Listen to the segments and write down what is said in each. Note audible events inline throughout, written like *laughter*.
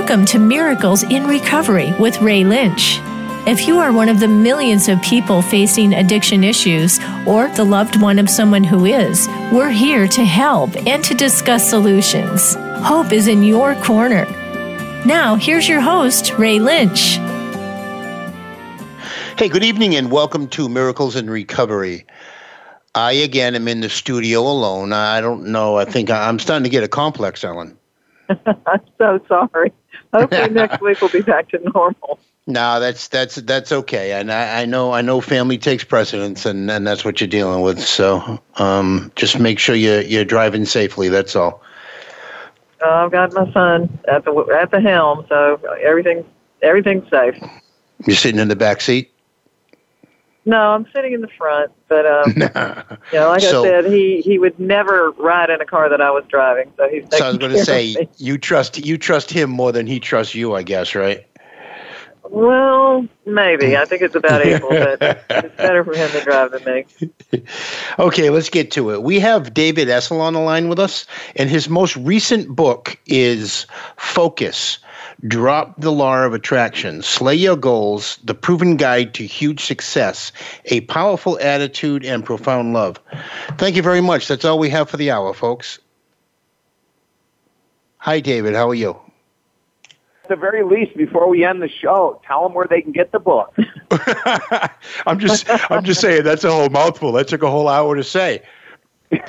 Welcome to Miracles in Recovery with Ray Lynch. If you are one of the millions of people facing addiction issues or the loved one of someone who is, we're here to help and to discuss solutions. Hope is in your corner. Now, here's your host, Ray Lynch. Hey, good evening and welcome to Miracles in Recovery. I again am in the studio alone. I don't know. I think I'm starting to get a complex, Ellen. *laughs* I'm so sorry. Hopefully *laughs* next week we'll be back to normal. No, that's that's that's okay, and I, I know I know family takes precedence, and, and that's what you're dealing with. So, um, just make sure you're you're driving safely. That's all. Uh, I've got my son at the at the helm, so everything everything's safe. You're sitting in the back seat. No, I'm sitting in the front, but um, *laughs* you know, like so, I said, he he would never ride in a car that I was driving. So he's. So I was going to say, you trust you trust him more than he trusts you, I guess, right? Well, maybe. I think it's about equal, but *laughs* it's better for him to drive than me. okay, let's get to it. We have David Essel on the line with us, and his most recent book is Focus Drop the Law of Attraction, Slay Your Goals, The Proven Guide to Huge Success, A Powerful Attitude and Profound Love. Thank you very much. That's all we have for the hour, folks. Hi, David. How are you? At the very least, before we end the show, tell them where they can get the book. *laughs* I'm just, I'm just saying that's a whole mouthful. That took a whole hour to say. *laughs* *laughs*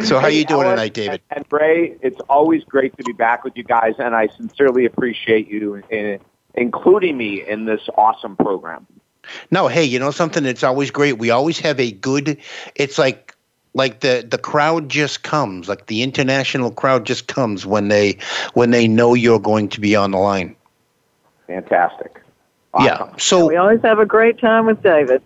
So how are you doing tonight, David? And, and Ray, it's always great to be back with you guys, and I sincerely appreciate you in, including me in this awesome program. No, hey, you know something? It's always great. We always have a good. It's like like the the crowd just comes, like the international crowd just comes when they when they know you're going to be on the line. Fantastic. Awesome. Yeah. So we always have a great time with David.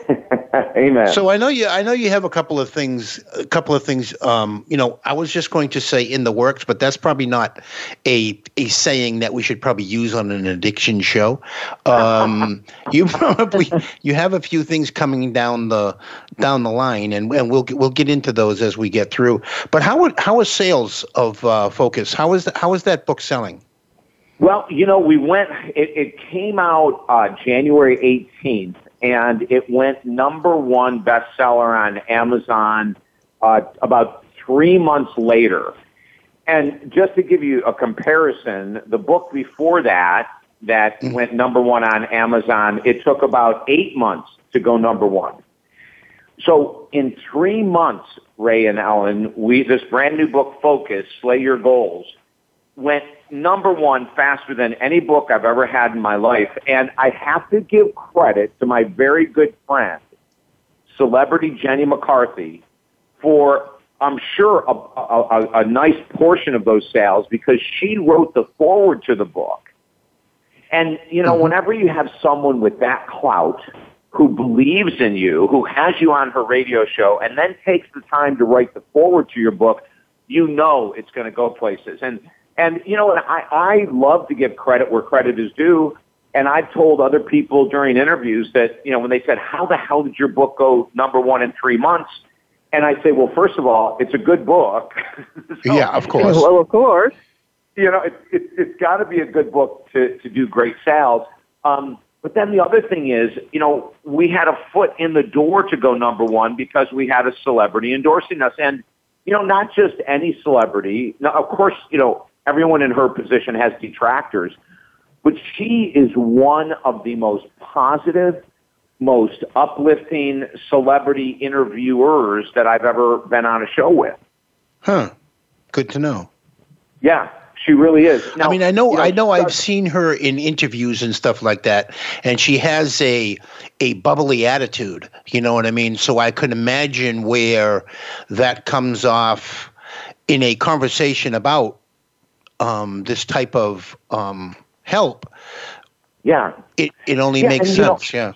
*laughs* Amen. So I know you. I know you have a couple of things. A couple of things. Um, you know, I was just going to say in the works, but that's probably not a a saying that we should probably use on an addiction show. Um, *laughs* you probably you have a few things coming down the down the line, and and we'll we'll get into those as we get through. But how how is sales of uh, Focus? How is how is that book selling? Well, you know, we went. It, it came out uh, January 18th, and it went number one bestseller on Amazon uh, about three months later. And just to give you a comparison, the book before that, that mm. went number one on Amazon, it took about eight months to go number one. So in three months, Ray and Ellen, we this brand new book, Focus, Slay Your Goals, went number one faster than any book I've ever had in my life. And I have to give credit to my very good friend, celebrity Jenny McCarthy, for I'm sure a, a, a nice portion of those sales because she wrote the forward to the book. And, you know, mm-hmm. whenever you have someone with that clout who believes in you, who has you on her radio show, and then takes the time to write the forward to your book, you know it's going to go places. And and you know, I, I love to give credit where credit is due. And I've told other people during interviews that, you know, when they said, how the hell did your book go number one in three months? And I say, well, first of all, it's a good book. *laughs* so, yeah, of course. Well, of course. You know, it, it, it's got to be a good book to, to do great sales. Um, but then the other thing is, you know, we had a foot in the door to go number one because we had a celebrity endorsing us. And, you know, not just any celebrity. Now, of course, you know, everyone in her position has detractors, but she is one of the most positive, most uplifting celebrity interviewers that I've ever been on a show with. Huh. Good to know. Yeah, she really is. Now, I mean, I know, you know I know, I've seen her in interviews and stuff like that, and she has a a bubbly attitude. You know what I mean? So I could imagine where that comes off in a conversation about um, this type of um, help, yeah, it it only yeah, makes sense. Know, yeah.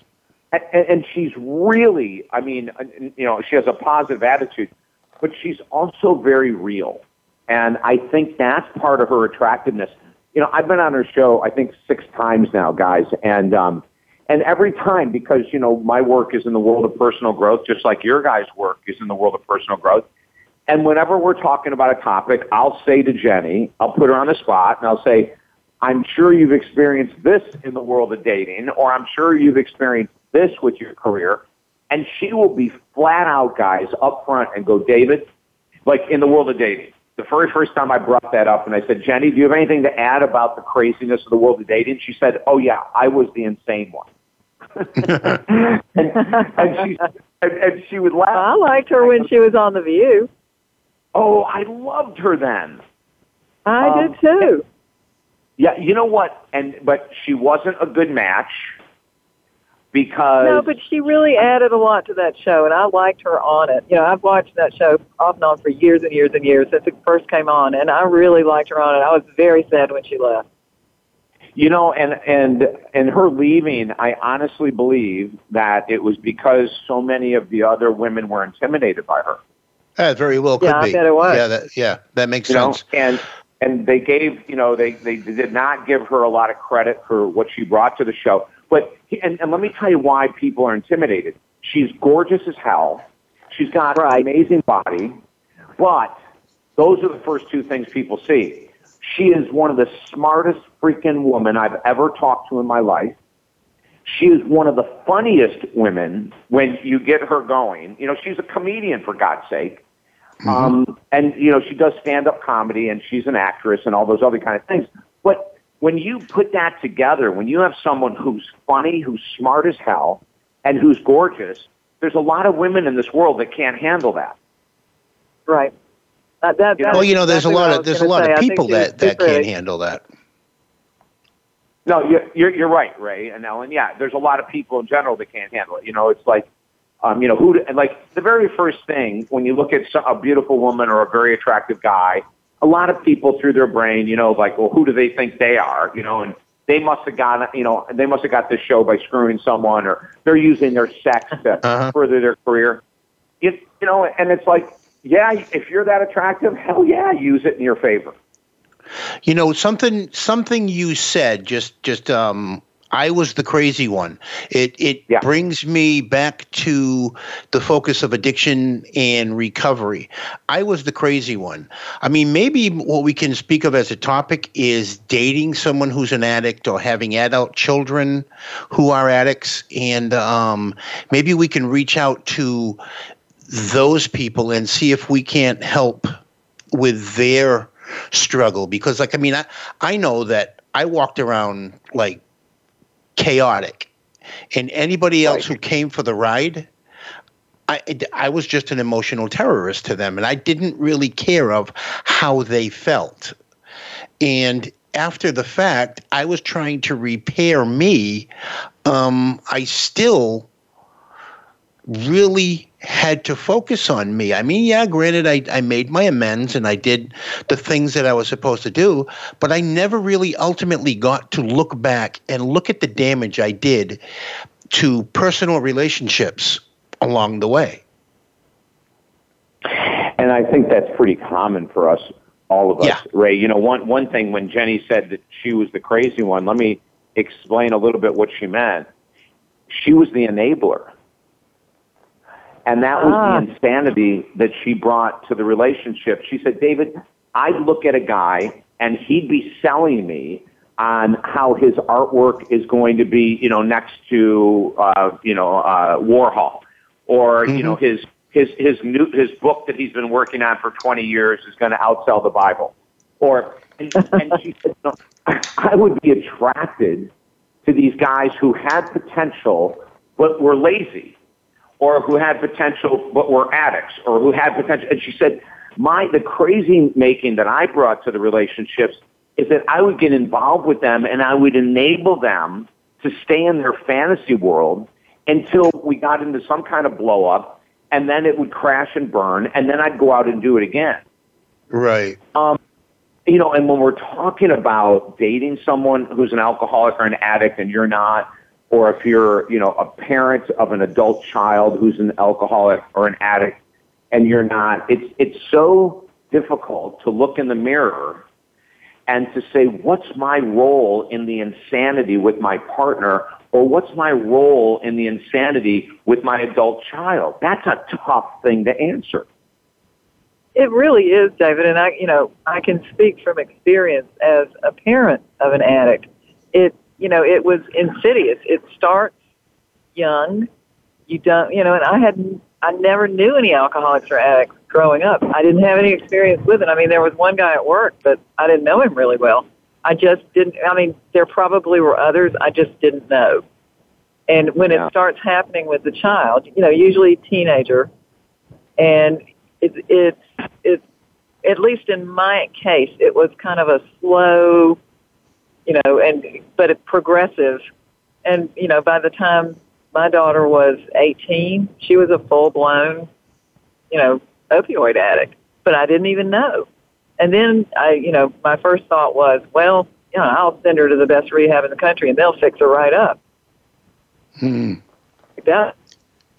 And, and she's really, I mean, you know, she has a positive attitude, but she's also very real. And I think that's part of her attractiveness. You know, I've been on her show, I think six times now, guys. And, um, and every time, because, you know, my work is in the world of personal growth, just like your guys' work is in the world of personal growth. And whenever we're talking about a topic, I'll say to Jenny, I'll put her on the spot and I'll say, I'm sure you've experienced this in the world of dating, or I'm sure you've experienced this with your career. And she will be flat out, guys, up front and go, David, like in the world of dating. The very first time I brought that up and I said, Jenny, do you have anything to add about the craziness of the world of dating? She said, Oh yeah, I was the insane one. *laughs* *laughs* and, and, she, and, and she would laugh. I liked her when she was on The View. Oh, I loved her then. I um, did too. Yeah, you know what? And but she wasn't a good match because no, but she really added a lot to that show, and I liked her on it. You know, I've watched that show off and on for years and years and years since it first came on, and I really liked her on it. I was very sad when she left. You know, and and and her leaving, I honestly believe that it was because so many of the other women were intimidated by her. That very well could yeah, be. I bet it was. Yeah, that, yeah, that makes you sense. Know? And and they gave, you know, they they did not give her a lot of credit for what she brought to the show. But and, and let me tell you why people are intimidated. She's gorgeous as hell. She's got right. an amazing body, but those are the first two things people see. She is one of the smartest freaking women I've ever talked to in my life. She is one of the funniest women when you get her going. You know, she's a comedian for God's sake. Mm-hmm. Um, and you know, she does stand up comedy and she's an actress and all those other kind of things. But when you put that together, when you have someone who's funny, who's smart as hell, and who's gorgeous, there's a lot of women in this world that can't handle that. Right. Uh, that, well, you know, there's a lot of there's a lot say. of people that that can't handle that. No, you're, you're you're right, Ray and Ellen. Yeah, there's a lot of people in general that can't handle it. You know, it's like, um, you know, who and like the very first thing when you look at a beautiful woman or a very attractive guy, a lot of people through their brain, you know, like, well, who do they think they are? You know, and they must have got, you know, they must have got this show by screwing someone, or they're using their sex to *laughs* uh-huh. further their career. You, you know, and it's like, yeah, if you're that attractive, hell yeah, use it in your favor. You know something. Something you said just just um, I was the crazy one. It it yeah. brings me back to the focus of addiction and recovery. I was the crazy one. I mean, maybe what we can speak of as a topic is dating someone who's an addict or having adult children who are addicts, and um, maybe we can reach out to those people and see if we can't help with their struggle because like i mean i i know that i walked around like chaotic. And anybody else right. who came for the ride I, I was just an emotional terrorist to them and i didn't really care of how they felt. And after the fact i was trying to repair me. Um, i still really had to focus on me. I mean, yeah, granted, I, I made my amends and I did the things that I was supposed to do, but I never really ultimately got to look back and look at the damage I did to personal relationships along the way. And I think that's pretty common for us, all of us, yeah. Ray. You know, one, one thing when Jenny said that she was the crazy one, let me explain a little bit what she meant. She was the enabler and that was ah. the insanity that she brought to the relationship. She said, David, I'd look at a guy and he'd be selling me on how his artwork is going to be, you know, next to, uh, you know, uh, Warhol or, mm-hmm. you know, his, his, his new, his book that he's been working on for 20 years is going to outsell the Bible. Or, and, and she said, no, I would be attracted to these guys who had potential, but were lazy or who had potential but were addicts or who had potential. And she said, my, the crazy making that I brought to the relationships is that I would get involved with them and I would enable them to stay in their fantasy world until we got into some kind of blow up and then it would crash and burn and then I'd go out and do it again. Right. Um, you know, and when we're talking about dating someone who's an alcoholic or an addict and you're not, or if you're, you know, a parent of an adult child who's an alcoholic or an addict and you're not, it's, it's so difficult to look in the mirror and to say, what's my role in the insanity with my partner or what's my role in the insanity with my adult child? That's a tough thing to answer. it really is, David, and I, you know, I can speak from experience as a parent of an addict. It, you know, it was insidious. It starts young. You don't, you know, and I had, I never knew any alcoholics or addicts growing up. I didn't have any experience with it. I mean, there was one guy at work, but I didn't know him really well. I just didn't. I mean, there probably were others. I just didn't know. And when yeah. it starts happening with the child, you know, usually teenager, and it, it's it's at least in my case, it was kind of a slow, you know, and but it progressive, and you know, by the time my daughter was 18, she was a full blown, you know, opioid addict, but I didn't even know. And then I, you know, my first thought was, well, you know, I'll send her to the best rehab in the country, and they'll fix her right up. Hmm. Like that.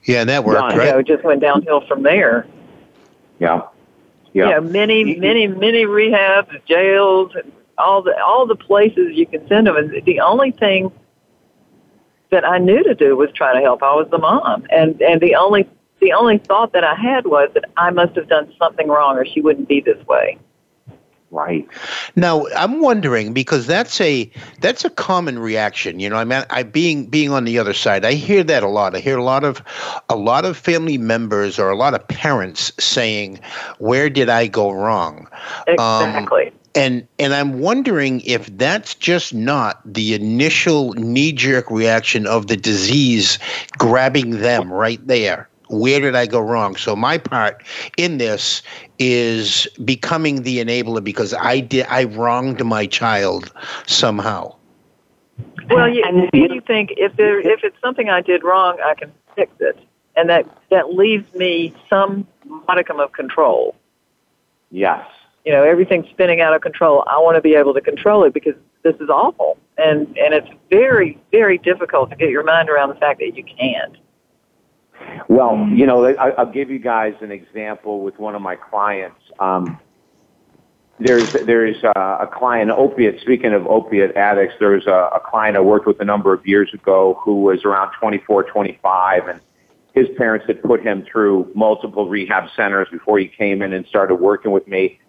Yeah, that worked, right? You know, it just went downhill from there. Yeah. Yeah. You know, many, many, many rehabs, jails, and all the all the places you can send them. And the only thing that I knew to do was try to help. I was the mom, and and the only the only thought that I had was that I must have done something wrong, or she wouldn't be this way. Right. Now I'm wondering because that's a that's a common reaction. You know, I mean, I being being on the other side, I hear that a lot. I hear a lot of a lot of family members or a lot of parents saying, "Where did I go wrong?" Exactly. Um, and and I'm wondering if that's just not the initial knee jerk reaction of the disease grabbing them right there where did I go wrong? So my part in this is becoming the enabler because I did I wronged my child somehow. Well, you, you think if there if it's something I did wrong, I can fix it, and that that leaves me some modicum of control. Yes. You know, everything's spinning out of control. I want to be able to control it because this is awful, and and it's very very difficult to get your mind around the fact that you can't. Well, you know, I, will give you guys an example with one of my clients. Um, there's there's a, a client, opiate. Speaking of opiate addicts, there's a, a client I worked with a number of years ago who was around 24, 25, and his parents had put him through multiple rehab centers before he came in and started working with me.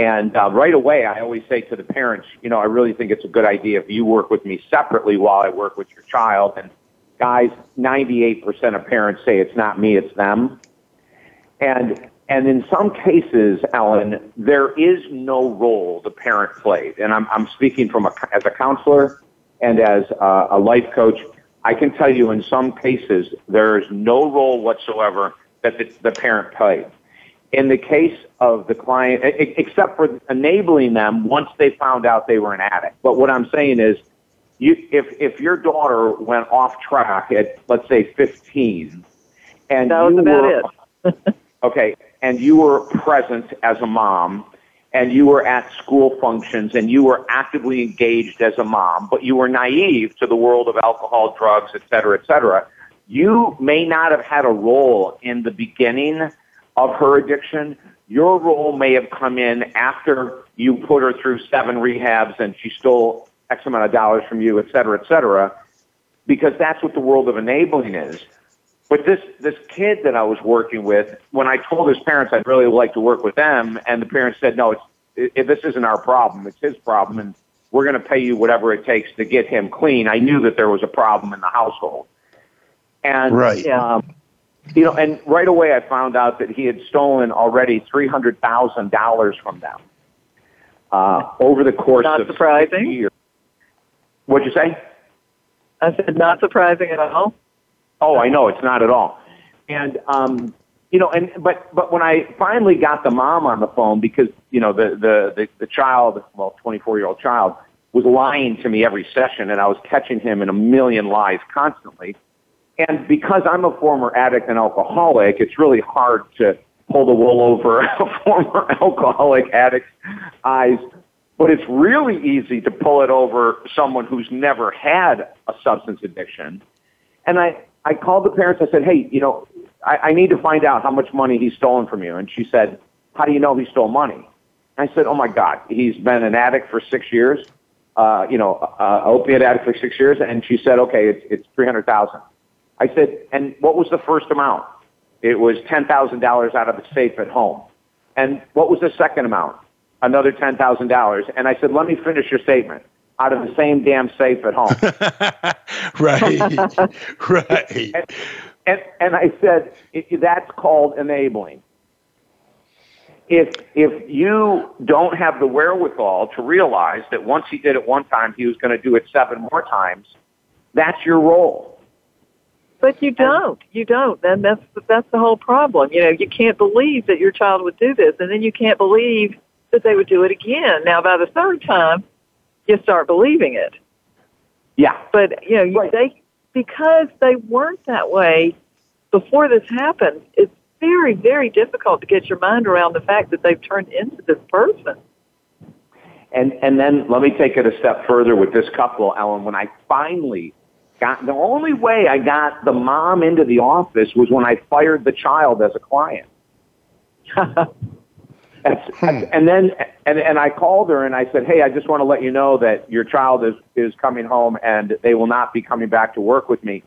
And uh, right away, I always say to the parents, you know, I really think it's a good idea if you work with me separately while I work with your child. And guys, 98% of parents say it's not me, it's them. And and in some cases, Ellen, there is no role the parent played. And I'm, I'm speaking from a, as a counselor and as a, a life coach. I can tell you in some cases, there is no role whatsoever that the, the parent played. In the case of the client, except for enabling them once they found out they were an addict. But what I'm saying is, you, if if your daughter went off track at let's say 15, and that was you about were, it. *laughs* okay, and you were present as a mom, and you were at school functions, and you were actively engaged as a mom, but you were naive to the world of alcohol, drugs, et cetera, et cetera. You may not have had a role in the beginning of her addiction. Your role may have come in after you put her through seven rehabs and she stole X amount of dollars from you, et cetera, et cetera, because that's what the world of enabling is. But this, this kid that I was working with, when I told his parents I'd really like to work with them, and the parents said, no, it's, it, this isn't our problem, it's his problem, and we're going to pay you whatever it takes to get him clean. I knew that there was a problem in the household. And, right. um, you know, and right away I found out that he had stolen already $300,000 from them. Uh, over the course Not of surprising. years. What'd you say? I said not surprising at all. Oh, I know it's not at all. And um, you know, and but but when I finally got the mom on the phone because you know the the the, the child, well, 24 year old child, was lying to me every session, and I was catching him in a million lies constantly. And because I'm a former addict and alcoholic, it's really hard to pull the wool over *laughs* a former alcoholic addict's eyes but it's really easy to pull it over someone who's never had a substance addiction. And I, I called the parents. I said, hey, you know, I, I need to find out how much money he's stolen from you. And she said, how do you know he stole money? I said, oh my God, he's been an addict for six years, uh, you know, uh, opiate addict for six years. And she said, okay, it's, it's 300000 I said, and what was the first amount? It was $10,000 out of the safe at home. And what was the second amount? Another $10,000. And I said, let me finish your statement out of the same damn safe at home. *laughs* right. right. And, and, and I said, that's called enabling. If, if you don't have the wherewithal to realize that once he did it one time, he was going to do it seven more times, that's your role. But you don't. You don't. And that's that's the whole problem. You know, you can't believe that your child would do this, and then you can't believe that they would do it again. Now, by the third time, you start believing it. Yeah. But you know, right. they because they weren't that way before this happened. It's very, very difficult to get your mind around the fact that they've turned into this person. And and then let me take it a step further with this couple, Ellen. When I finally got the only way I got the mom into the office was when I fired the child as a client. *laughs* hmm. and then and and I called her and I said, "Hey, I just want to let you know that your child is is coming home and they will not be coming back to work with me."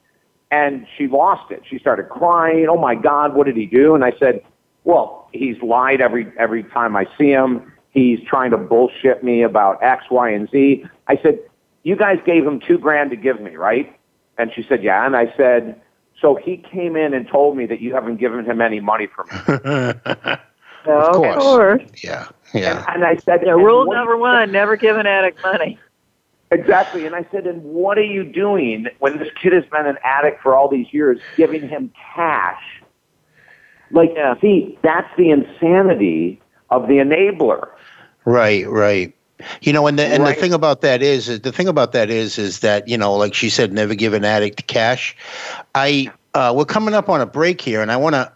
And she lost it. She started crying. "Oh my god, what did he do?" And I said, "Well, he's lied every every time I see him. He's trying to bullshit me about X, Y, and Z." I said, "You guys gave him 2 grand to give me, right?" And she said, yeah. And I said, so he came in and told me that you haven't given him any money for me. *laughs* no, of course. Of course. Yeah, yeah. And, and I said, yeah, rule number one, never give an addict money. Exactly. And I said, and what are you doing when this kid has been an addict for all these years, giving him cash? Like, yeah. see, that's the insanity of the enabler. Right, right. You know, and the and right. the thing about that is, is the thing about that is is that you know, like she said, never give an addict cash. I uh, we're coming up on a break here, and I want to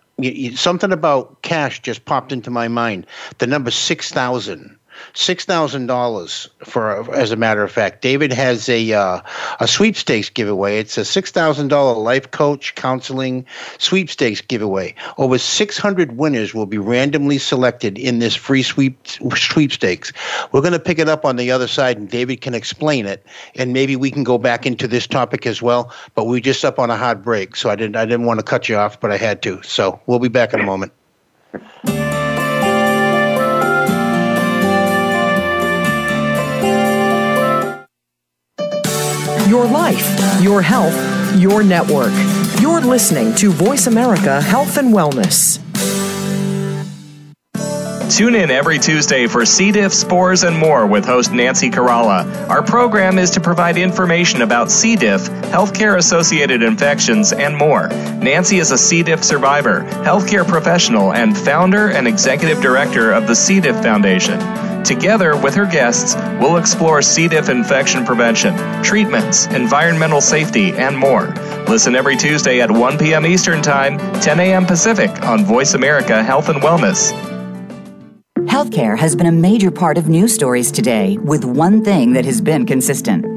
something about cash just popped into my mind. The number six thousand six thousand dollars for, as a matter of fact. David has a uh, a sweepstakes giveaway. It's a six thousand dollar life coach counseling sweepstakes giveaway. Over six hundred winners will be randomly selected in this free sweep sweepstakes. We're going to pick it up on the other side, and David can explain it, and maybe we can go back into this topic as well. But we are just up on a hot break, so I didn't I didn't want to cut you off, but I had to. So we'll be back in a moment. Your life, your health, your network. You're listening to Voice America Health and Wellness. Tune in every Tuesday for C. diff, spores, and more with host Nancy Caralla. Our program is to provide information about C. diff, healthcare associated infections, and more. Nancy is a C. diff survivor, healthcare professional, and founder and executive director of the C. diff Foundation. Together with her guests, we'll explore C. diff infection prevention, treatments, environmental safety, and more. Listen every Tuesday at 1 p.m. Eastern Time, 10 a.m. Pacific on Voice America Health and Wellness. Healthcare has been a major part of news stories today, with one thing that has been consistent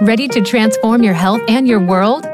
Ready to transform your health and your world?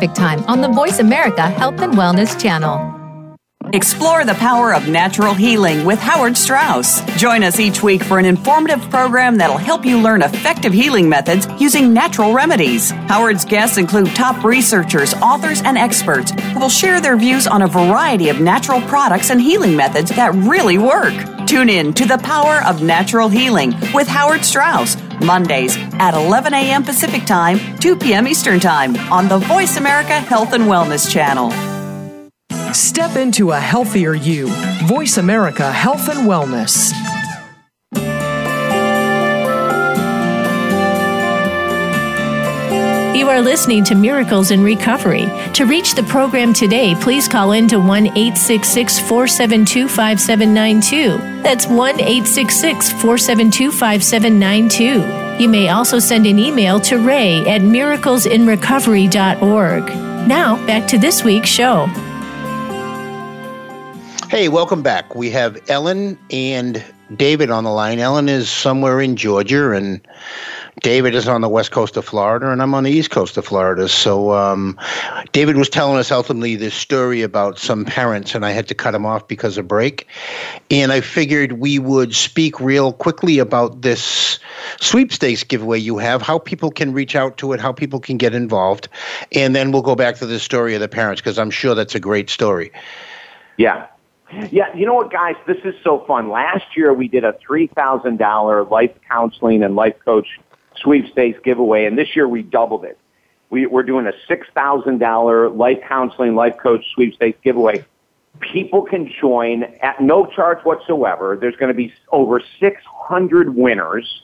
Pacific Time on the Voice America Health and Wellness channel. Explore the power of natural healing with Howard Straus. Join us each week for an informative program that'll help you learn effective healing methods using natural remedies. Howard's guests include top researchers, authors, and experts who will share their views on a variety of natural products and healing methods that really work. Tune in to The Power of Natural Healing with Howard Straus, Mondays at 11 a.m. Pacific Time, 2 p.m. Eastern Time on the Voice America Health and Wellness Channel. Step into a healthier you. Voice America Health and Wellness. You are listening to Miracles in Recovery. To reach the program today, please call in to 1 866 472 5792. That's 1 866 472 5792. You may also send an email to ray at miraclesinrecovery.org. Now, back to this week's show. Hey, welcome back. We have Ellen and David on the line. Ellen is somewhere in Georgia, and David is on the west coast of Florida, and I'm on the east coast of Florida. So, um, David was telling us ultimately this story about some parents, and I had to cut him off because of break. And I figured we would speak real quickly about this sweepstakes giveaway you have, how people can reach out to it, how people can get involved, and then we'll go back to the story of the parents because I'm sure that's a great story. Yeah, yeah, you know what, guys? This is so fun. Last year we did a $3,000 life counseling and life coach sweepstakes giveaway, and this year we doubled it. We, we're doing a $6,000 life counseling, life coach sweepstakes giveaway. People can join at no charge whatsoever. There's going to be over 600 winners,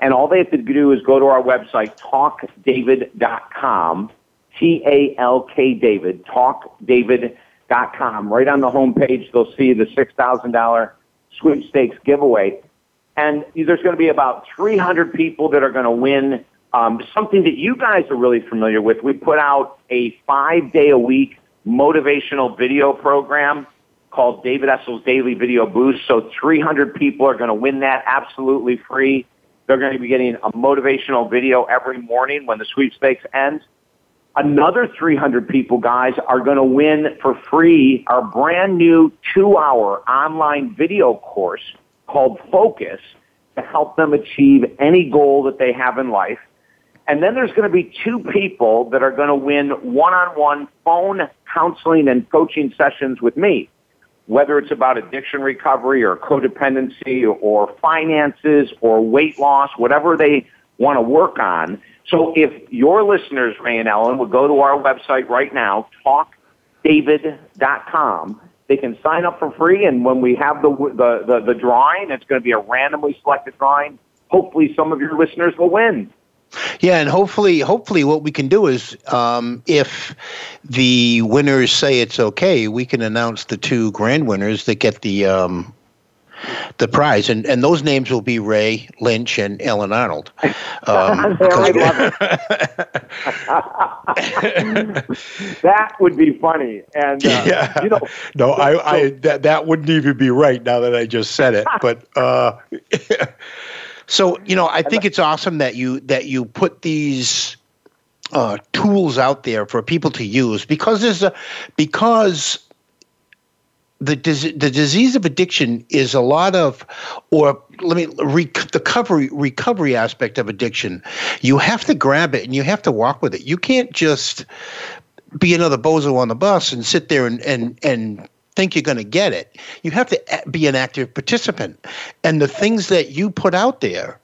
and all they have to do is go to our website, talkdavid.com, T-A-L-K David, talkdavid.com com. Right on the homepage, they'll see the $6,000 sweepstakes giveaway. And there's going to be about 300 people that are going to win um, something that you guys are really familiar with. We put out a five day a week motivational video program called David Essel's Daily Video Boost. So 300 people are going to win that absolutely free. They're going to be getting a motivational video every morning when the sweepstakes ends. Another 300 people, guys, are going to win for free our brand new two hour online video course called Focus to help them achieve any goal that they have in life. And then there's going to be two people that are going to win one on one phone counseling and coaching sessions with me, whether it's about addiction recovery or codependency or finances or weight loss, whatever they want to work on. So if your listeners, Ray and Ellen, would go to our website right now, talkdavid.com, they can sign up for free, and when we have the, the, the, the drawing, it's going to be a randomly selected drawing. Hopefully some of your listeners will win. Yeah, and hopefully, hopefully, what we can do is, um, if the winners say it's okay, we can announce the two grand winners that get the um, the prize, and and those names will be Ray Lynch and Ellen Arnold. Um, *laughs* *laughs* that would be funny, and uh, yeah. you know, *laughs* no, I, I that that wouldn't even be right now that I just said it, but. Uh, so you know, I think it's awesome that you that you put these uh, tools out there for people to use because there's a because the the disease of addiction is a lot of, or let me rec- the recovery recovery aspect of addiction. You have to grab it and you have to walk with it. You can't just be another bozo on the bus and sit there and and and think you're going to get it. You have to be an active participant, and the things that you put out there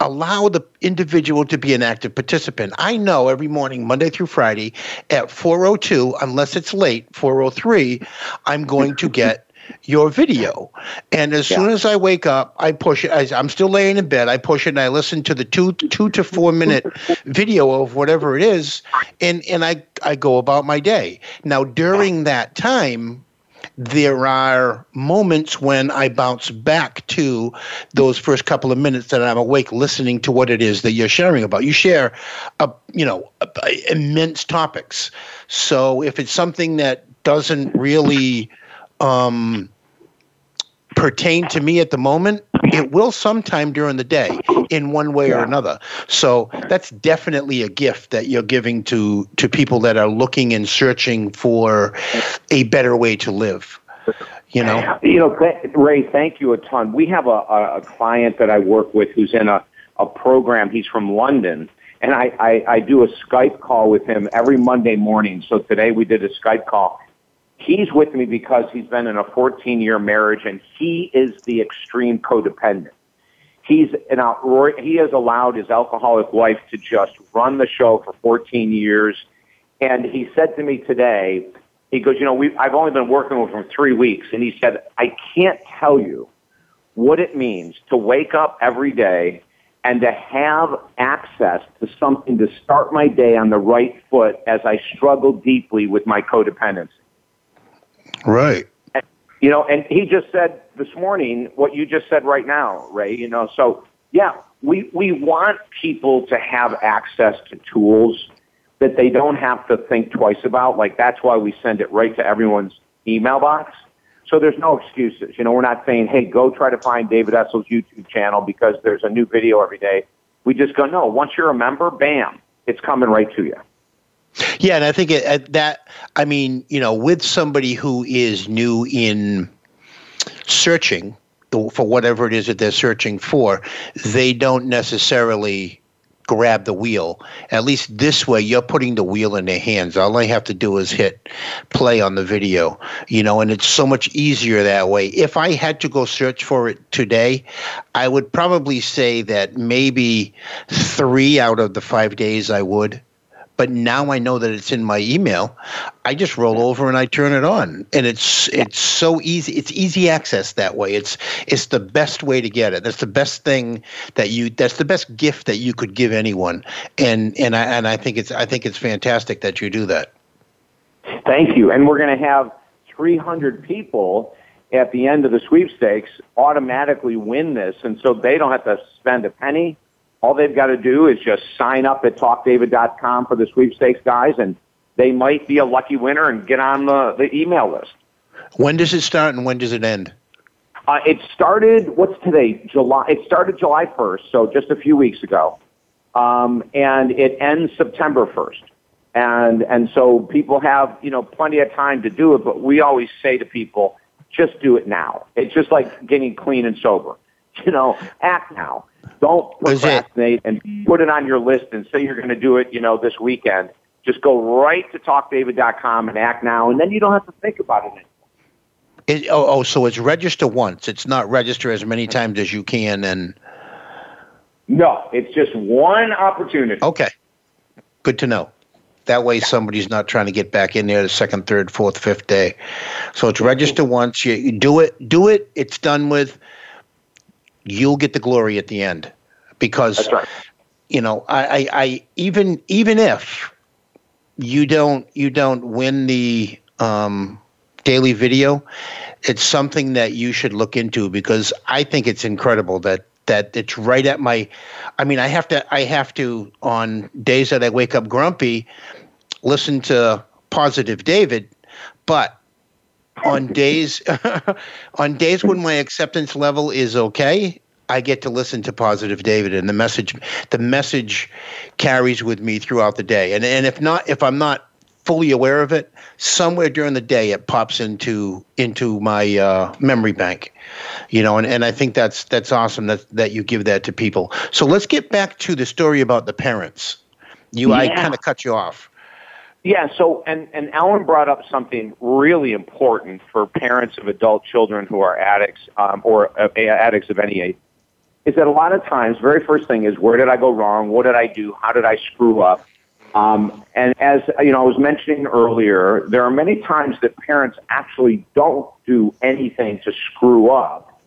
allow the individual to be an active participant. I know every morning, Monday through Friday, at 4:02, unless it's late, 4:03, I'm going to *laughs* get your video. And as yeah. soon as I wake up, I push it. I'm still laying in bed. I push it and I listen to the two two to four minute *laughs* video of whatever it is, and and I I go about my day. Now during that time, there are moments when I bounce back to those first couple of minutes that I'm awake listening to what it is that you're sharing about. You share, a, you know, a, a immense topics. So if it's something that doesn't really um, pertain to me at the moment, it will sometime during the day in one way yeah. or another. So that's definitely a gift that you're giving to to people that are looking and searching for a better way to live. You know, you know, Ray. Thank you a ton. We have a, a client that I work with who's in a, a program. He's from London, and I, I, I do a Skype call with him every Monday morning. So today we did a Skype call He's with me because he's been in a 14 year marriage and he is the extreme codependent. He's an outright, he has allowed his alcoholic wife to just run the show for 14 years. And he said to me today, he goes, you know, we, I've only been working with him three weeks. And he said, I can't tell you what it means to wake up every day and to have access to something to start my day on the right foot as I struggle deeply with my codependency. Right. And, you know, and he just said this morning what you just said right now, Ray. You know, so yeah, we we want people to have access to tools that they don't have to think twice about. Like that's why we send it right to everyone's email box. So there's no excuses. You know, we're not saying, hey, go try to find David Essel's YouTube channel because there's a new video every day. We just go, no, once you're a member, bam, it's coming right to you. Yeah, and I think it, that, I mean, you know, with somebody who is new in searching for whatever it is that they're searching for, they don't necessarily grab the wheel. At least this way, you're putting the wheel in their hands. All they have to do is hit play on the video, you know, and it's so much easier that way. If I had to go search for it today, I would probably say that maybe three out of the five days I would but now I know that it's in my email. I just roll over and I turn it on, and it's it's so easy. It's easy access that way. It's it's the best way to get it. That's the best thing that you. That's the best gift that you could give anyone, and and I and I think it's I think it's fantastic that you do that. Thank you, and we're going to have 300 people at the end of the sweepstakes automatically win this, and so they don't have to spend a penny all they've got to do is just sign up at talkdavid.com for the sweepstakes guys, and they might be a lucky winner and get on the, the email list. When does it start and when does it end? Uh, it started, what's today? July. It started July 1st, so just a few weeks ago. Um, and it ends September 1st. And, and so people have, you know, plenty of time to do it, but we always say to people, just do it now. It's just like getting clean and sober. *laughs* You know, act now. Don't procrastinate and put it on your list and say you're going to do it, you know, this weekend. Just go right to talkdavid.com and act now, and then you don't have to think about it anymore. It, oh, oh, so it's register once. It's not register as many times as you can, and no, it's just one opportunity. Okay, good to know. That way, somebody's not trying to get back in there the second, third, fourth, fifth day. So it's register once. You, you do it. Do it. It's done with you'll get the glory at the end because right. you know I, I, I, even even if you don't you don't win the um, daily video it's something that you should look into because i think it's incredible that that it's right at my i mean i have to i have to on days that i wake up grumpy listen to positive david but on days *laughs* on days when my acceptance level is okay I get to listen to positive David and the message the message carries with me throughout the day. And and if not if I'm not fully aware of it, somewhere during the day it pops into into my uh, memory bank. You know, and, and I think that's that's awesome that that you give that to people. So let's get back to the story about the parents. You yeah. I kind of cut you off. Yeah, so and and Ellen brought up something really important for parents of adult children who are addicts um, or uh, addicts of any age is that a lot of times, very first thing is where did I go wrong? What did I do? How did I screw up? Um, and as you know, I was mentioning earlier, there are many times that parents actually don't do anything to screw up,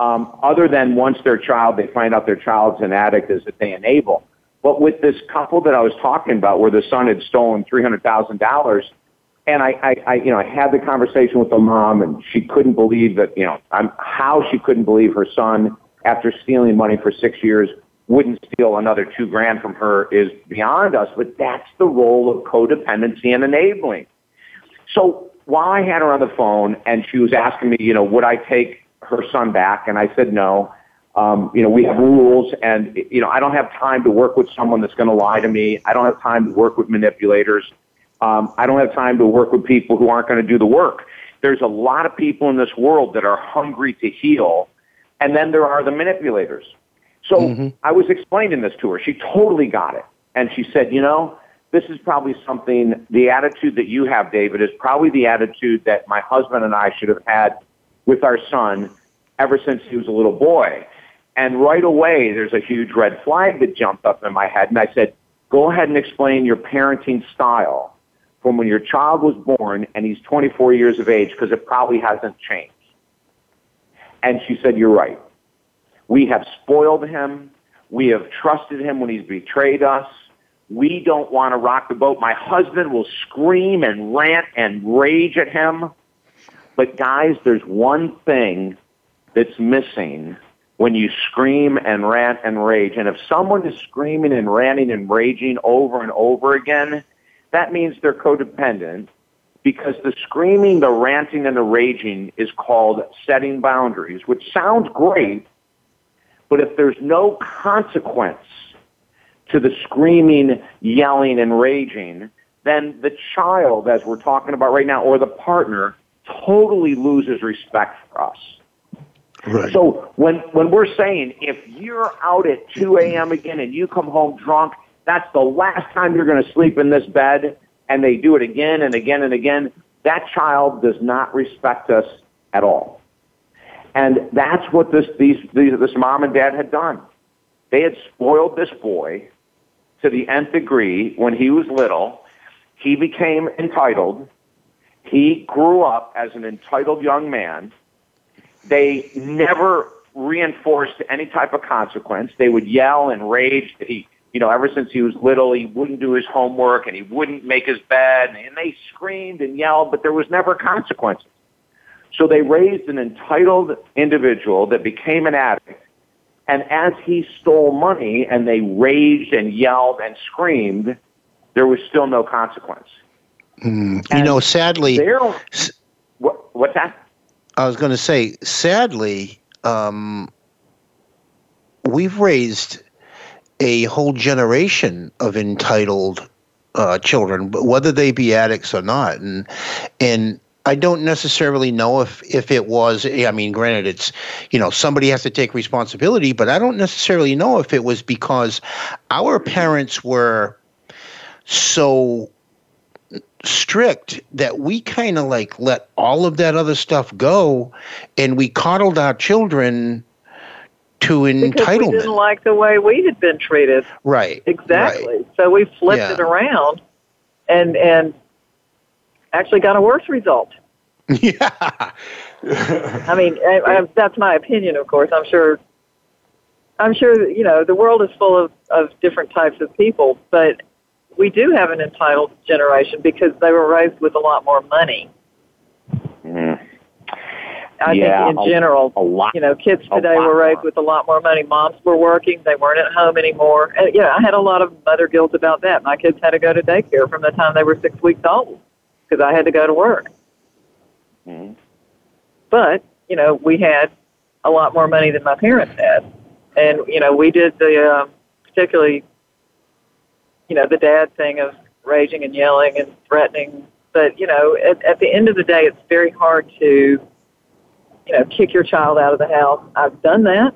um, other than once their child they find out their child's an addict, is that they enable. But with this couple that I was talking about, where the son had stolen three hundred thousand dollars, and I, I, I, you know, I had the conversation with the mom, and she couldn't believe that, you know, I'm, how she couldn't believe her son after stealing money for six years wouldn't steal another two grand from her is beyond us, but that's the role of codependency and enabling. So while I had her on the phone and she was asking me, you know, would I take her son back? And I said no. Um, you know, we have rules and, you know, I don't have time to work with someone that's going to lie to me. I don't have time to work with manipulators. Um, I don't have time to work with people who aren't going to do the work. There's a lot of people in this world that are hungry to heal and then there are the manipulators. So mm-hmm. I was explaining this to her. She totally got it. And she said, you know, this is probably something, the attitude that you have, David, is probably the attitude that my husband and I should have had with our son ever since he was a little boy. And right away, there's a huge red flag that jumped up in my head. And I said, go ahead and explain your parenting style from when your child was born and he's 24 years of age because it probably hasn't changed. And she said, You're right. We have spoiled him. We have trusted him when he's betrayed us. We don't want to rock the boat. My husband will scream and rant and rage at him. But guys, there's one thing that's missing when you scream and rant and rage. And if someone is screaming and ranting and raging over and over again, that means they're codependent because the screaming, the ranting, and the raging is called setting boundaries, which sounds great, but if there's no consequence to the screaming, yelling, and raging, then the child, as we're talking about right now, or the partner, totally loses respect for us. Right. So when when we're saying if you're out at 2 a.m. again and you come home drunk, that's the last time you're going to sleep in this bed, and they do it again and again and again. That child does not respect us at all, and that's what this these, these this mom and dad had done. They had spoiled this boy to the nth degree when he was little. He became entitled. He grew up as an entitled young man they never reinforced any type of consequence. They would yell and rage that he, you know, ever since he was little, he wouldn't do his homework and he wouldn't make his bed, and they screamed and yelled, but there was never consequences. So they raised an entitled individual that became an addict, and as he stole money and they raged and yelled and screamed, there was still no consequence. Mm, you know, sadly, what, what's that? I was going to say, sadly, um, we've raised a whole generation of entitled uh, children, whether they be addicts or not, and and I don't necessarily know if if it was. I mean, granted, it's you know somebody has to take responsibility, but I don't necessarily know if it was because our parents were so strict that we kind of like let all of that other stuff go and we coddled our children to entitlement. Because we didn't like the way we had been treated. Right. Exactly. Right. So we flipped yeah. it around and and actually got a worse result. *laughs* Yeah. I mean, I, I, that's my opinion, of course. I'm sure I'm sure you know the world is full of, of different types of people, but we do have an entitled generation because they were raised with a lot more money. Mm. I yeah, think in general, a, a lot, you know, kids today were raised more. with a lot more money. Moms were working; they weren't at home anymore. And, you know, I had a lot of mother guilt about that. My kids had to go to daycare from the time they were six weeks old because I had to go to work. Mm. But you know, we had a lot more money than my parents had, and you know, we did the um, particularly you know, the dad thing of raging and yelling and threatening. But, you know, at, at the end of the day, it's very hard to, you know, kick your child out of the house. I've done that.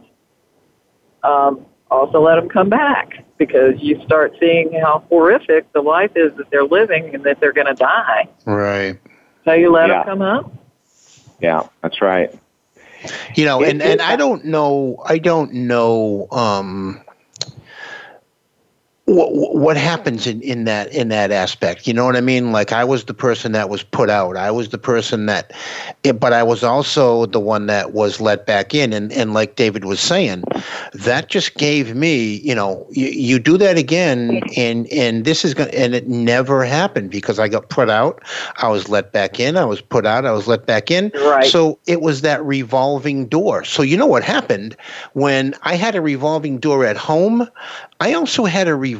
Um, also let them come back because you start seeing how horrific the life is that they're living and that they're going to die. Right. So you let yeah. them come up. Yeah, that's right. You know, and, and I don't know, I don't know, um, what, what happens in, in that in that aspect? You know what i mean? Like i was the person that was put out. I was the person that but i was also the one that was let back in. And and like david was saying that just gave me you know you, you do that again and and this is going to and it never happened because i got put out. I was let back in. I was put out. I was let back in. Right. So it was that revolving door. So you know what happened? When i had a revolving door at home I also had a revolving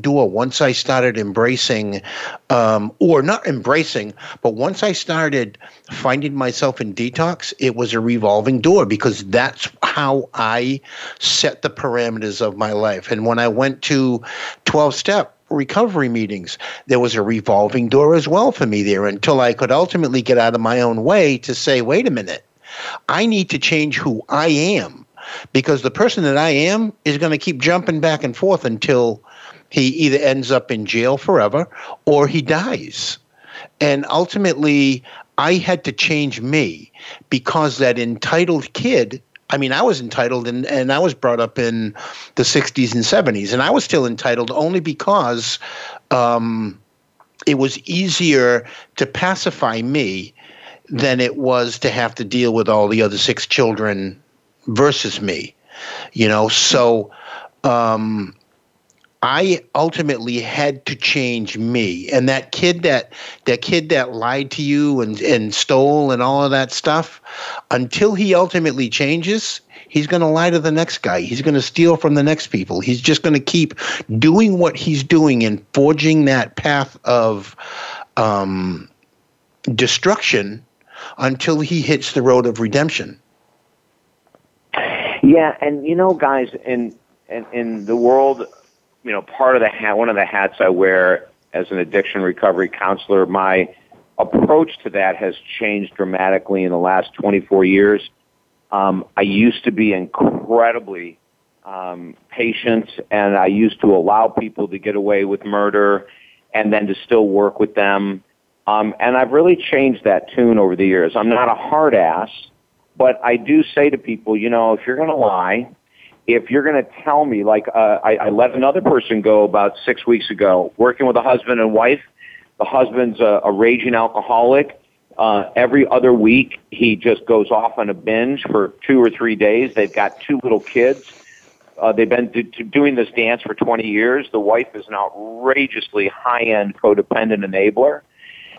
door once I started embracing, um, or not embracing, but once I started finding myself in detox, it was a revolving door because that's how I set the parameters of my life. And when I went to 12 step, recovery meetings. There was a revolving door as well for me there until I could ultimately get out of my own way to say, wait a minute, I need to change who I am because the person that I am is going to keep jumping back and forth until he either ends up in jail forever or he dies. And ultimately, I had to change me because that entitled kid. I mean, I was entitled and, and I was brought up in the 60s and 70s, and I was still entitled only because um, it was easier to pacify me than it was to have to deal with all the other six children versus me you know so um, I ultimately had to change me. And that kid that that kid that lied to you and, and stole and all of that stuff, until he ultimately changes, he's going to lie to the next guy. He's going to steal from the next people. He's just going to keep doing what he's doing and forging that path of um, destruction until he hits the road of redemption. Yeah, and you know, guys, in in, in the world you know, part of the hat, one of the hats I wear as an addiction recovery counselor, my approach to that has changed dramatically in the last 24 years. Um, I used to be incredibly um, patient, and I used to allow people to get away with murder, and then to still work with them. Um, and I've really changed that tune over the years. I'm not a hard ass, but I do say to people, you know, if you're going to lie, if you're going to tell me, like uh, I, I let another person go about six weeks ago, working with a husband and wife. The husband's a, a raging alcoholic. Uh, every other week, he just goes off on a binge for two or three days. They've got two little kids. Uh, they've been do, do, doing this dance for 20 years. The wife is an outrageously high-end codependent enabler.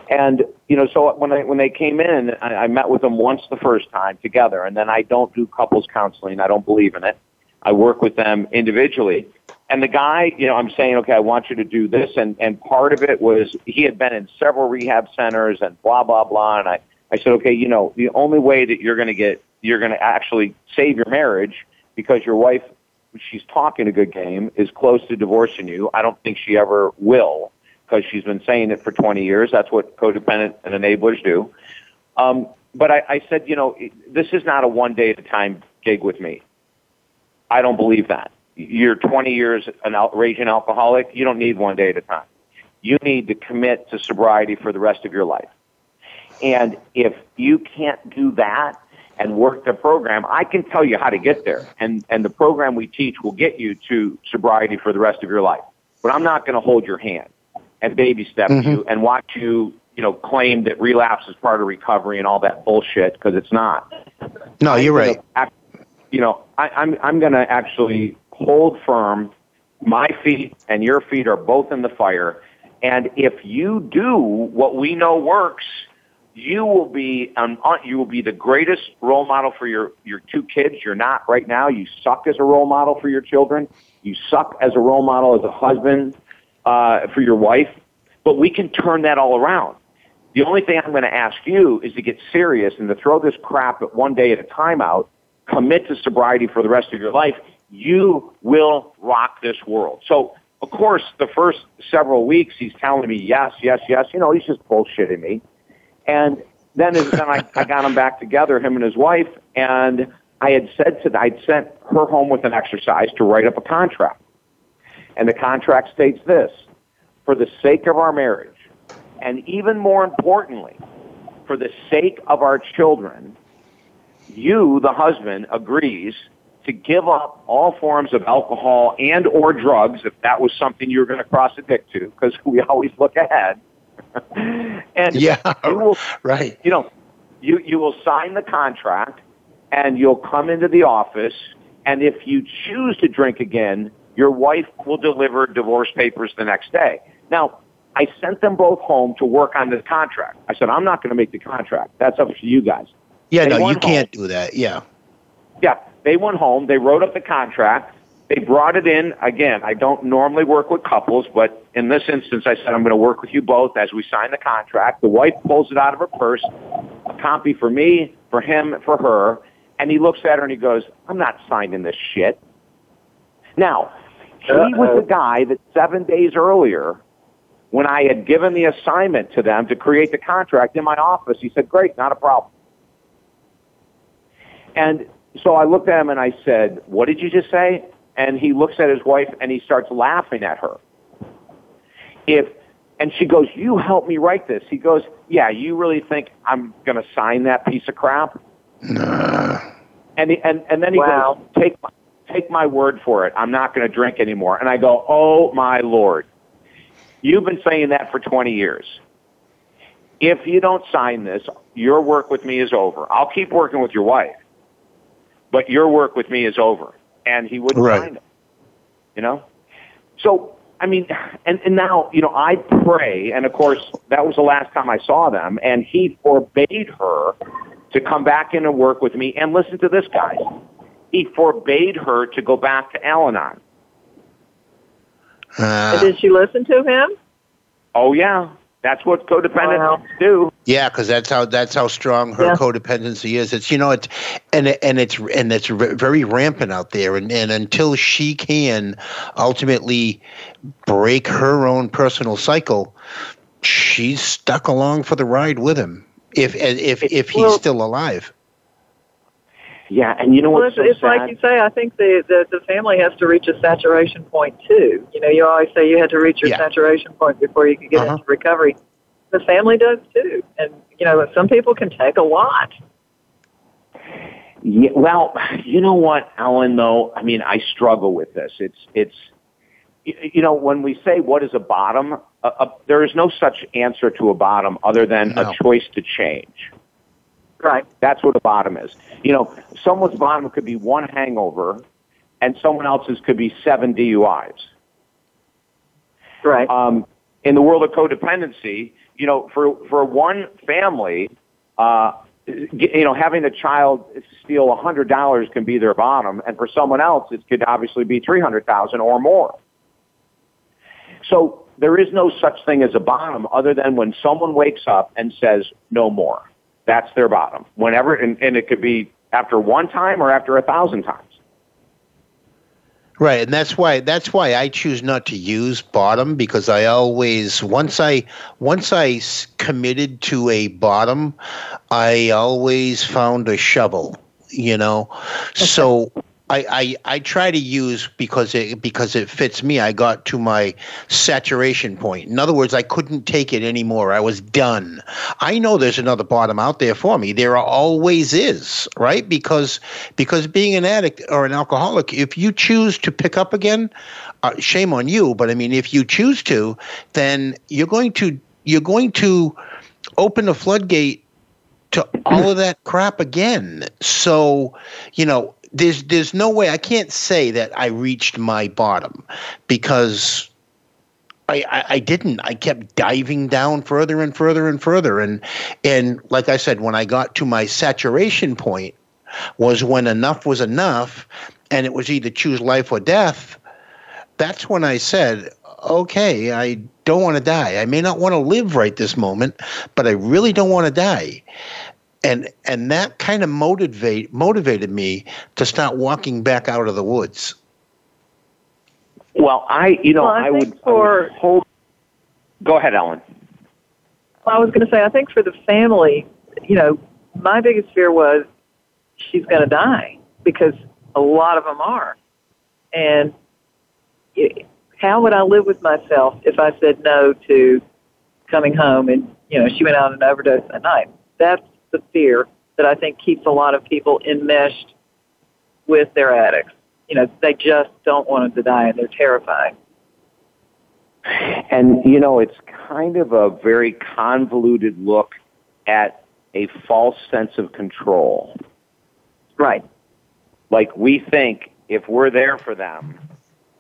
And you know, so when I when they came in, I, I met with them once the first time together, and then I don't do couples counseling. I don't believe in it. I work with them individually. And the guy, you know, I'm saying, okay, I want you to do this. And, and part of it was he had been in several rehab centers and blah, blah, blah. And I, I said, okay, you know, the only way that you're going to get, you're going to actually save your marriage because your wife, she's talking a good game, is close to divorcing you. I don't think she ever will because she's been saying it for 20 years. That's what codependent and enablers do. Um, but I, I said, you know, this is not a one day at a time gig with me. I don't believe that. You're 20 years an raging alcoholic. You don't need one day at a time. You need to commit to sobriety for the rest of your life. And if you can't do that and work the program, I can tell you how to get there. And, and the program we teach will get you to sobriety for the rest of your life. But I'm not going to hold your hand and baby step mm-hmm. you and watch you, you know, claim that relapse is part of recovery and all that bullshit because it's not. No, you're right. Act- you know, I, I'm I'm going to actually hold firm. My feet and your feet are both in the fire, and if you do what we know works, you will be um, you will be the greatest role model for your your two kids. You're not right now. You suck as a role model for your children. You suck as a role model as a husband uh, for your wife. But we can turn that all around. The only thing I'm going to ask you is to get serious and to throw this crap at one day at a time out commit to sobriety for the rest of your life, you will rock this world. So, of course, the first several weeks, he's telling me yes, yes, yes. You know, he's just bullshitting me. And then, then I, I got him back together, him and his wife, and I had said to, I'd sent her home with an exercise to write up a contract. And the contract states this, for the sake of our marriage, and even more importantly, for the sake of our children, you, the husband, agrees to give up all forms of alcohol and or drugs if that was something you were going to cross addict to, because we *laughs* always look ahead. *laughs* and yeah, you will, right. You know, you you will sign the contract, and you'll come into the office, and if you choose to drink again, your wife will deliver divorce papers the next day. Now, I sent them both home to work on the contract. I said, I'm not going to make the contract. That's up to you guys. Yeah, they no, you can't do that. Yeah. Yeah, they went home. They wrote up the contract. They brought it in. Again, I don't normally work with couples, but in this instance, I said, I'm going to work with you both as we sign the contract. The wife pulls it out of her purse, a copy for me, for him, for her, and he looks at her and he goes, I'm not signing this shit. Now, he was the guy that seven days earlier, when I had given the assignment to them to create the contract in my office, he said, Great, not a problem. And so I looked at him and I said, What did you just say? And he looks at his wife and he starts laughing at her. If and she goes, You helped me write this. He goes, Yeah, you really think I'm gonna sign that piece of crap? Nah. And he, and and then he wow. goes, Take my take my word for it. I'm not gonna drink anymore. And I go, Oh my lord. You've been saying that for twenty years. If you don't sign this, your work with me is over. I'll keep working with your wife but your work with me is over. And he wouldn't right. sign it. You know? So, I mean, and, and now, you know, I pray, and of course, that was the last time I saw them, and he forbade her to come back in and work with me. And listen to this, guys. He forbade her to go back to Al Anon. Uh, Did she listen to him? Oh, yeah. That's what codependents Wow. do. Yeah, because that's how that's how strong her Yeah. codependency is. It's you know it's and and it's and it's ve- very rampant out there. And and until she can ultimately break her own personal cycle, she's stuck along for the ride with him. If if if he's Well- still alive. Yeah, and you know Well, what's it's, so it's sad? like you say. I think the, the the family has to reach a saturation point too. You know, you always say you had to reach your Yeah. saturation point before you could get Uh-huh. into recovery. The family does too, and you know, some people can take a lot. Yeah, well, you know what, Ellen? Though I mean, I struggle with this. It's it's you know when we say what is a bottom, uh, uh, there is no such answer to a bottom other than No. a choice to change. Right. That's what a bottom is. You know, someone's bottom could be one hangover, and someone else's could be seven DUIs. Right. um, in the world of codependency, you know, for for one family, uh, you know, having a child steal a hundred dollars can be their bottom, and for someone else, it could obviously be three hundred thousand or more. So there is no such thing as a bottom, other than when someone wakes up and says no more. That's their bottom. Whenever, and, and it could be after one time or after a thousand times. Right, and that's why that's why I choose not to use bottom because I always once I once I committed to a bottom, I always found a shovel, you know. So I, I I try to use because it because it fits me. I got to my saturation point. In other words, I couldn't take it anymore. I was done. I know there's another bottom out there for me. There always is, right? Because because being an addict or an alcoholic, if you choose to pick up again, uh, shame on you. But I mean, if you choose to, then you're going to you're going to open a floodgate to all of that crap again. So, you know, there's there's no way I can't say that I reached my bottom because I, I, I didn't. I kept diving down further and further and further. And and like I said, when I got to my saturation point was when enough was enough and it was either choose life or death. That's when I said, okay, I don't want to die. I may not want to live right this moment, but I really don't want to die and and that kind of motivate motivated me to start walking back out of the woods. Well, I, you know, Well, I I, would, for- I would hope. Go ahead, Ellen. Well, I was going to say, I think for the family, you know, my biggest fear was she's going to die because a lot of them are. And it, how would I live with myself if I said no to coming home and, you know, she went out and overdosed that night? That's the fear that I think keeps a lot of people enmeshed with their addicts. You know, they just don't want them to die and they're terrified. And, you know, it's kind of a very convoluted look at a false sense of control. Right. Like, we think if we're there for them,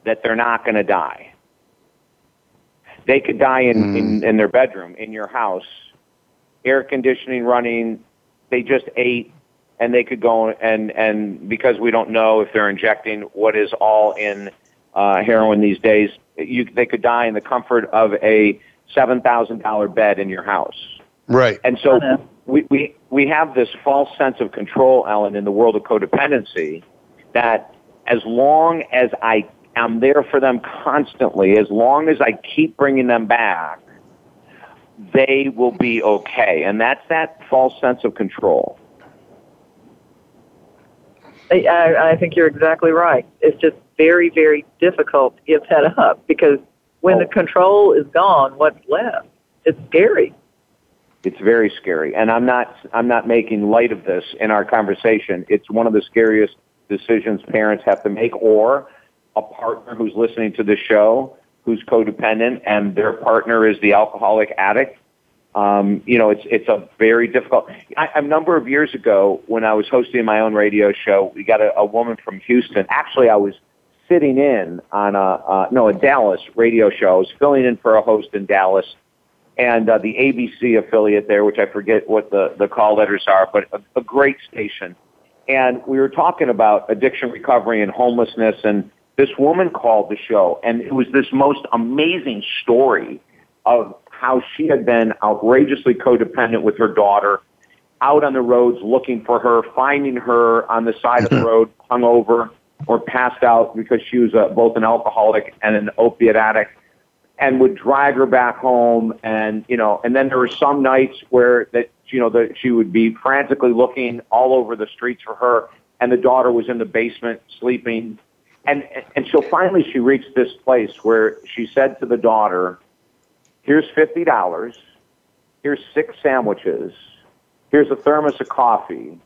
that they're not going to die. They could die in, in, mm. in their bedroom, in your house, air conditioning running, they just ate, and they could go and, and because we don't know if they're injecting what is all in uh, heroin these days, you, they could die in the comfort of a $7,000 bed in your house. Right. And so we, we, we have this false sense of control, Ellen, in the world of codependency that as long as I am there for them constantly, as long as I keep bringing them back, they will be okay. And that's that false sense of control. I, I think you're exactly right. It's just very, very difficult to give that up because when the Oh. control is gone, what's left? It's scary. It's very scary. And I'm not, I'm not making light of this in our conversation. It's one of the scariest decisions parents have to make or a partner who's listening to the show who's codependent and their partner is the alcoholic addict. Um, you know, it's, it's a very difficult, I, a number of years ago when I was hosting my own radio show, we got a, a woman from Houston. Actually, I was sitting in on a uh, no a Dallas radio show. I was filling in for a host in Dallas, and uh, the ABC affiliate there, which I forget what the the call letters are, but a, a great station. And we were talking about addiction recovery and homelessness, and this woman called the show, and it was this most amazing story of how she had been outrageously codependent with her daughter, out on the roads looking for her, finding her on the side of the road, hungover or passed out because she was uh, both an alcoholic and an opiate addict, and would drag her back home. And you know, and then there were some nights where that you know that she would be frantically looking all over the streets for her, and the daughter was in the basement sleeping. And, and so finally she reached this place where she said to the daughter, here's $50, here's six sandwiches, here's a thermos of coffee.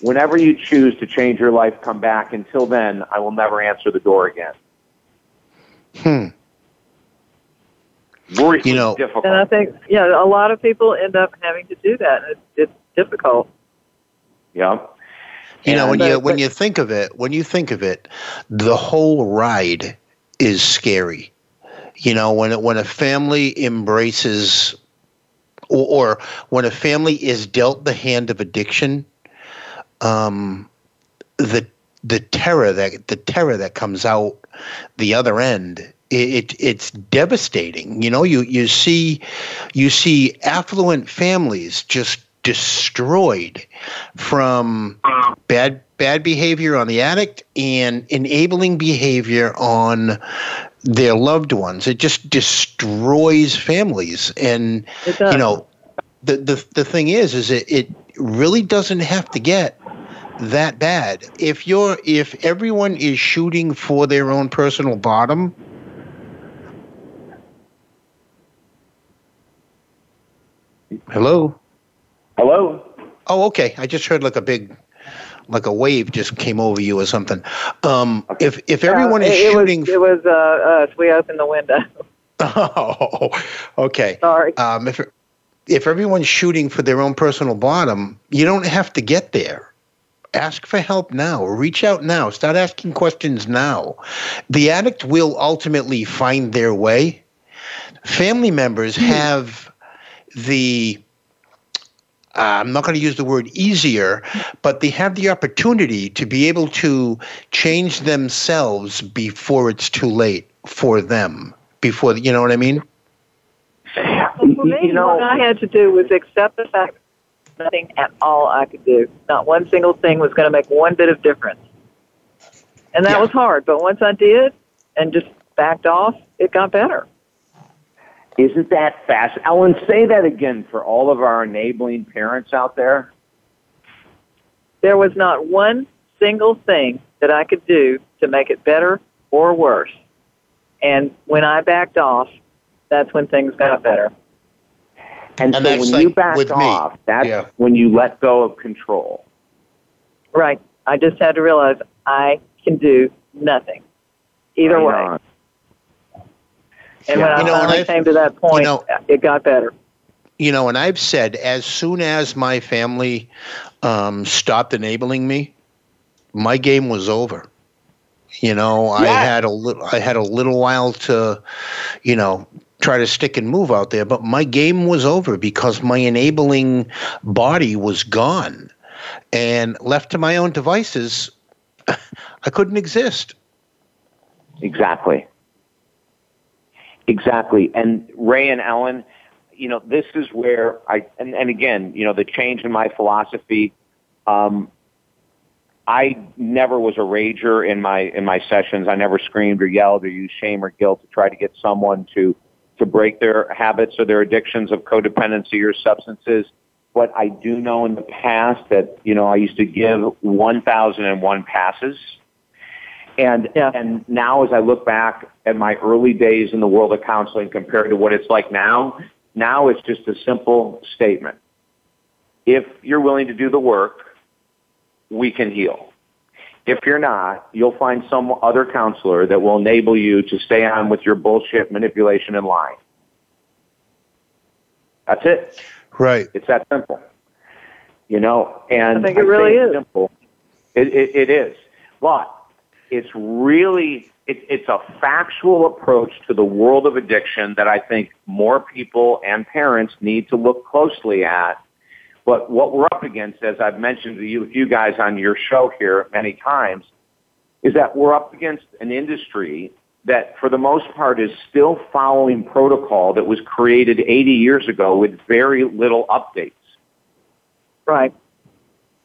Whenever you choose to change your life, come back. Until then, I will never answer the door again. Hmm. Really You know- difficult. And I think, yeah, a lot of people end up having to do that. It's, it's difficult. yeah. You know, when And- you when you think of it, when you think of it, the whole ride is scary. You know, when it, when a family embraces, or, or when a family is dealt the hand of addiction, um, the the terror that the terror that comes out the other end it it's devastating you know you you see you see affluent families just destroyed from bad bad behavior on the addict and enabling behavior on their loved ones. It just destroys families. And you know the the the thing is is it it really doesn't have to get that bad. If you're if everyone is shooting for their own personal bottom hello? Hello? oh okay. I just heard like a big like a wave just came over you or something um if if everyone Uh, is it, shooting It was, it was uh, us. We opened the window. oh *laughs* okay Sorry. um, if if everyone's shooting for their own personal bottom, you don't have to get there. Ask for help now. Reach out now. Start asking questions now. The addict will ultimately find their way. Family members have the uh, I'm not going to use the word easier, but they have the opportunity to be able to change themselves before it's too late for them. Before you know what I mean? Well, for me, you know- what I had to do was accept the fact that nothing at all I could do. Not one single thing was going to make one bit of difference. And that Yeah. was hard. But once I did and just backed off, it got better. Isn't that fast? Ellen, say that again for all of our enabling parents out there. There was not one single thing that I could do to make it better or worse. And when I backed off, that's when things got better. And, And so when like you backed with me. off, that's Yeah. when you let go of control. Right. I just had to realize I can do nothing. Either Right way. on. And when Yeah. I You know, and finally came to that point, you know- it got better. you know, and I've said as soon as my family um, stopped enabling me, my game was over. You know, I had a little, I had a little while to, you know, try to stick and move out there, but my game was over because my enabling body was gone, and left to my own devices, *laughs* I couldn't exist. Exactly. Exactly. And Ray and Ellen, you know, this is where I, and, and again, you know, the change in my philosophy, um, I never was a rager in my, in my sessions. I never screamed or yelled or used shame or guilt to try to get someone to, to break their habits or their addictions of codependency or substances. But I do know in the past that, you know, I used to give 1,001 passes and Yeah. and now as I look back at my early days in the world of counseling compared to what it's like now, now it's just a simple statement. If you're willing to do the work, we can heal. If you're not, you'll find some other counselor that will enable you to stay on with your bullshit, manipulation, and lying. That's it. Right. It's that simple. You know, and I think it say really is. simple. It, it, it is. But it's really it, it's a factual approach to the world of addiction that I think more people and parents need to look closely at. But what we're up against, as I've mentioned to you, you guys on your show here many times, is that we're up against an industry that for the most part is still following protocol that was created 80 years ago with very little updates. Right.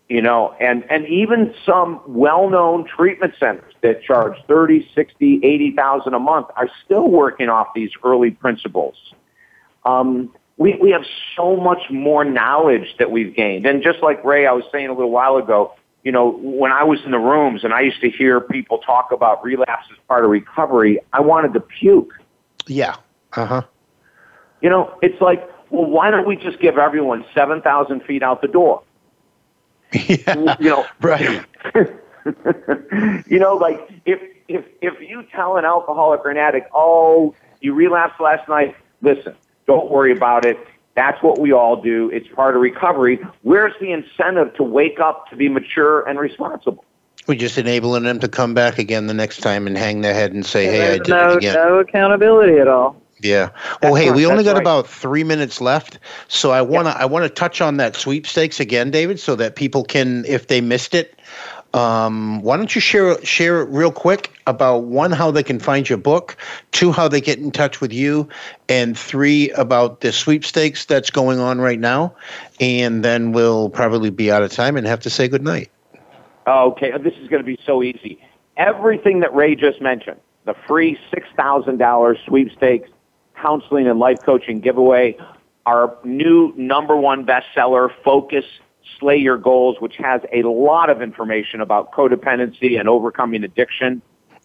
You know, and, and even some well-known treatment centers that charge 30, 60, 80,000 a month are still working off these early principles. Um, we, we have so much more knowledge that we've gained. And just like Ray, I was saying a little while ago, you know, when I was in the rooms and I used to hear people talk about relapse as part of recovery, I wanted to puke. Yeah. Uh huh. You know, it's like, well, why don't we just give everyone 7,000 feet out the door? *laughs* Yeah. You know, right. *laughs* *laughs* you know, like if if if you tell an alcoholic or an addict, oh, you relapsed last night, listen, don't worry about it. That's what we all do. It's part of recovery. Where's the incentive to wake up to be mature and responsible? We're just enabling them to come back again the next time and hang their head and say, "Hey, I There's did no it again." no accountability at all. Yeah. Well, hey, right, we only that's got right. about three minutes left, so I wanna I wanna touch on that sweepstakes again, David, so that people can, if they missed it, um, why don't you share share it real quick about one how they can find your book, two how they get in touch with you, and three about the sweepstakes that's going on right now, and then we'll probably be out of time and have to say goodnight. Okay, this is going to be so easy. Everything that Ray just mentioned, the free $6,000 sweepstakes, counseling and life coaching giveaway, our new number one bestseller, Focus, Slay Your Goals, which has a lot of information about codependency and overcoming addiction,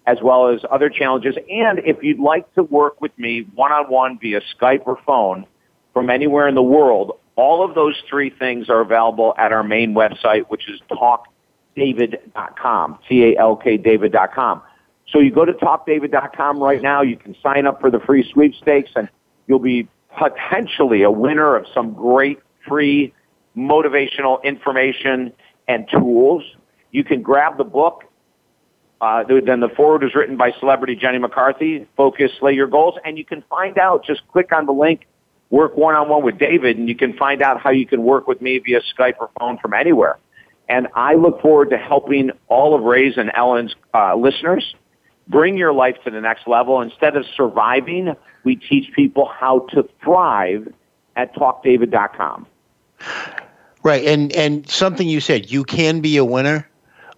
as well as other challenges. And if you'd like to work with me one-on-one via Skype or phone from anywhere in the world, all of those three things are available at our main website, which is talkdavid.com, T-A-L-K David.com. So you go to talkdavid.com right now. You can sign up for the free sweepstakes and you'll be potentially a winner of some great free motivational information and tools. You can grab the book. Uh, then the forward is written by celebrity Jenny McCarthy. Focus, slay your goals, and you can find out. Just click on the link, work one on one with David, and you can find out how you can work with me via Skype or phone from anywhere. And I look forward to helping all of Ray's and Ellen's uh, listeners bring your life to the next level. Instead of surviving, we teach people how to thrive at talkdavid.com. Right, and and something you said, you can be a winner.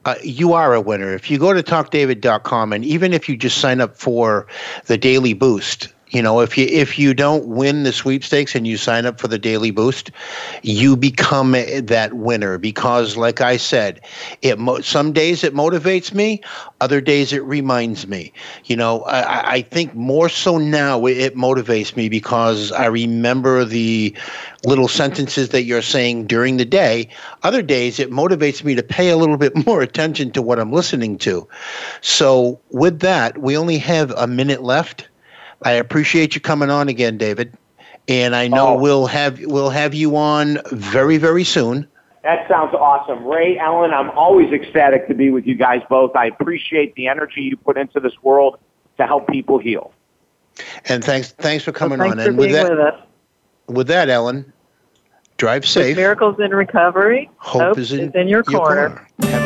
Uh, you are a winner. If you go to talkdavid.com and even if you just sign up for the daily boost, you know, if you if you don't win the sweepstakes and you sign up for the daily boost, you become that winner because, like I said, it mo- some days it motivates me, other days it reminds me. You know, I, I think more so now it, it motivates me because I remember the little sentences that you're saying during the day. Other days it motivates me to pay a little bit *laughs* more attention to what I'm listening to. So with that, we only have a minute left. I appreciate you coming on again, David. And I know Oh. we'll have we'll have you on very very soon. That sounds awesome. Ray, Ellen, I'm always ecstatic to be with you guys both. I appreciate the energy you put into this world to help people heal. And thanks thanks for coming Well, on. thanks And for with that with us. with that, Ellen, drive With safe. Miracles in Recovery. Hope, is in, your corner. Have a good night.